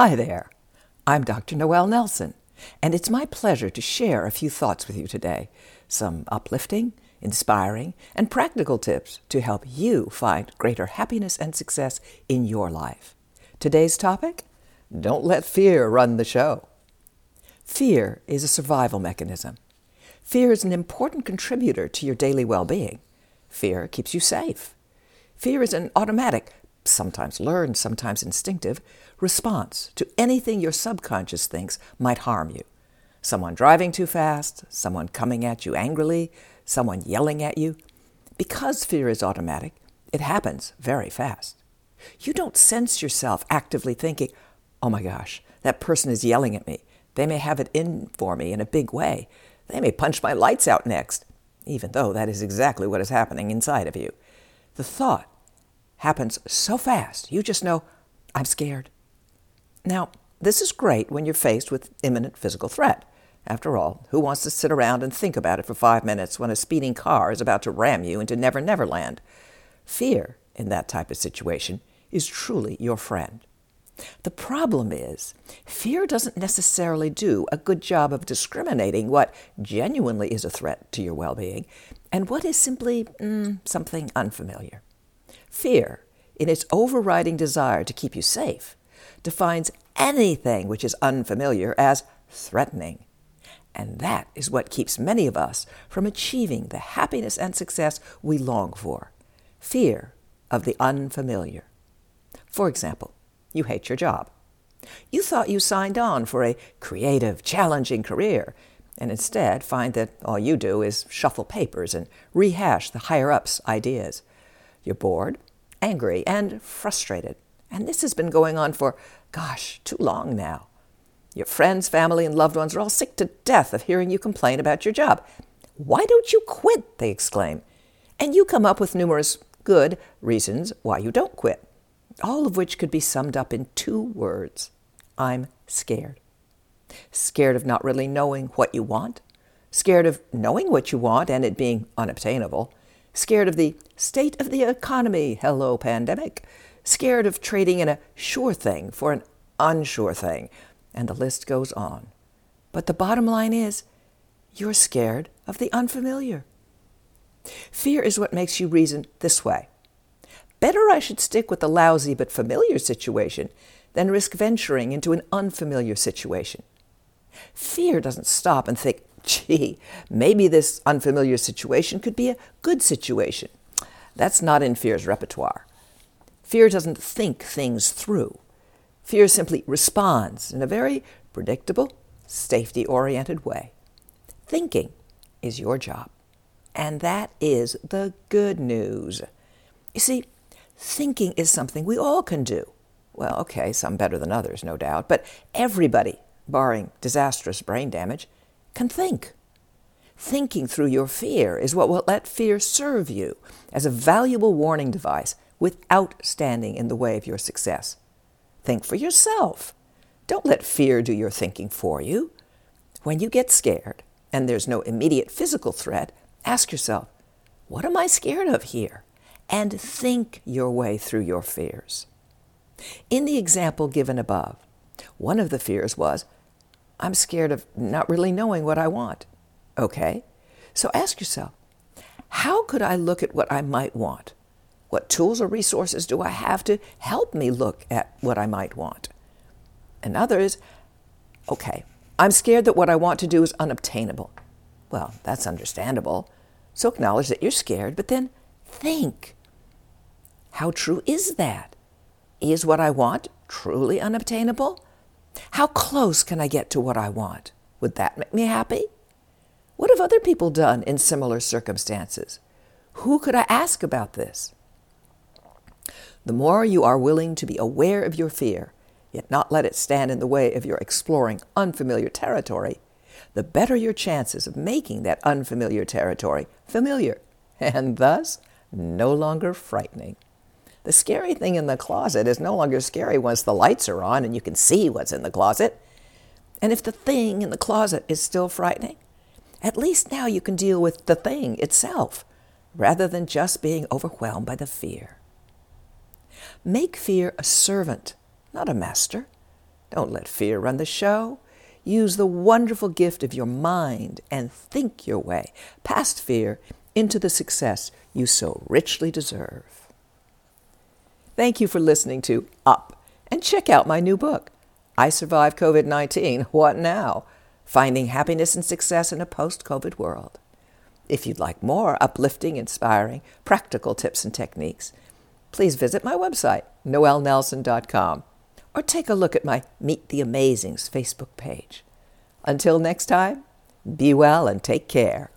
Hi there. I'm Dr. Noel Nelson, and it's my pleasure to share a few thoughts with you today. Some uplifting, inspiring, and practical tips to help you find greater happiness and success in your life. Today's topic Don't let fear run the show. Fear is a survival mechanism. Fear is an important contributor to your daily well being. Fear keeps you safe. Fear is an automatic, sometimes learned, sometimes instinctive, response to anything your subconscious thinks might harm you. Someone driving too fast, someone coming at you angrily, someone yelling at you. Because fear is automatic, it happens very fast. You don't sense yourself actively thinking, oh my gosh, that person is yelling at me. They may have it in for me in a big way. They may punch my lights out next, even though that is exactly what is happening inside of you. The thought happens so fast, you just know, I'm scared. Now, this is great when you're faced with imminent physical threat. After all, who wants to sit around and think about it for five minutes when a speeding car is about to ram you into Never Never Land? Fear, in that type of situation, is truly your friend. The problem is, fear doesn't necessarily do a good job of discriminating what genuinely is a threat to your well being and what is simply mm, something unfamiliar. Fear, in its overriding desire to keep you safe, defines anything which is unfamiliar as threatening. And that is what keeps many of us from achieving the happiness and success we long for fear of the unfamiliar. For example, you hate your job. You thought you signed on for a creative, challenging career, and instead find that all you do is shuffle papers and rehash the higher ups' ideas. You're bored, angry, and frustrated. And this has been going on for, gosh, too long now. Your friends, family, and loved ones are all sick to death of hearing you complain about your job. Why don't you quit? They exclaim. And you come up with numerous good reasons why you don't quit, all of which could be summed up in two words I'm scared. Scared of not really knowing what you want, scared of knowing what you want and it being unobtainable, scared of the state of the economy, hello, pandemic, scared of trading in a sure thing for an unsure thing, and the list goes on. But the bottom line is, you're scared of the unfamiliar. Fear is what makes you reason this way. Better I should stick with the lousy but familiar situation than risk venturing into an unfamiliar situation. Fear doesn't stop and think, gee, maybe this unfamiliar situation could be a good situation. That's not in fear's repertoire. Fear doesn't think things through. Fear simply responds in a very predictable, safety oriented way. Thinking is your job. And that is the good news. You see, thinking is something we all can do. Well, okay, some better than others, no doubt, but everybody, barring disastrous brain damage, can think. Thinking through your fear is what will let fear serve you as a valuable warning device without standing in the way of your success. Think for yourself. Don't let fear do your thinking for you. When you get scared and there's no immediate physical threat, ask yourself, what am I scared of here? And think your way through your fears. In the example given above, one of the fears was, I'm scared of not really knowing what I want. Okay, so ask yourself, how could I look at what I might want? What tools or resources do I have to help me look at what I might want? Another is, okay, I'm scared that what I want to do is unobtainable. Well, that's understandable. So acknowledge that you're scared, but then think. How true is that? Is what I want truly unobtainable? How close can I get to what I want? Would that make me happy? What have other people done in similar circumstances? Who could I ask about this? The more you are willing to be aware of your fear, yet not let it stand in the way of your exploring unfamiliar territory, the better your chances of making that unfamiliar territory familiar, and thus no longer frightening. The scary thing in the closet is no longer scary once the lights are on and you can see what's in the closet. And if the thing in the closet is still frightening, at least now you can deal with the thing itself rather than just being overwhelmed by the fear. Make fear a servant, not a master. Don't let fear run the show. Use the wonderful gift of your mind and think your way past fear into the success you so richly deserve. Thank you for listening to Up and check out my new book, I Survived COVID 19 What Now? Finding Happiness and Success in a Post COVID World. If you'd like more uplifting, inspiring, practical tips and techniques, please visit my website, noelnelson.com, or take a look at my Meet the Amazings Facebook page. Until next time, be well and take care.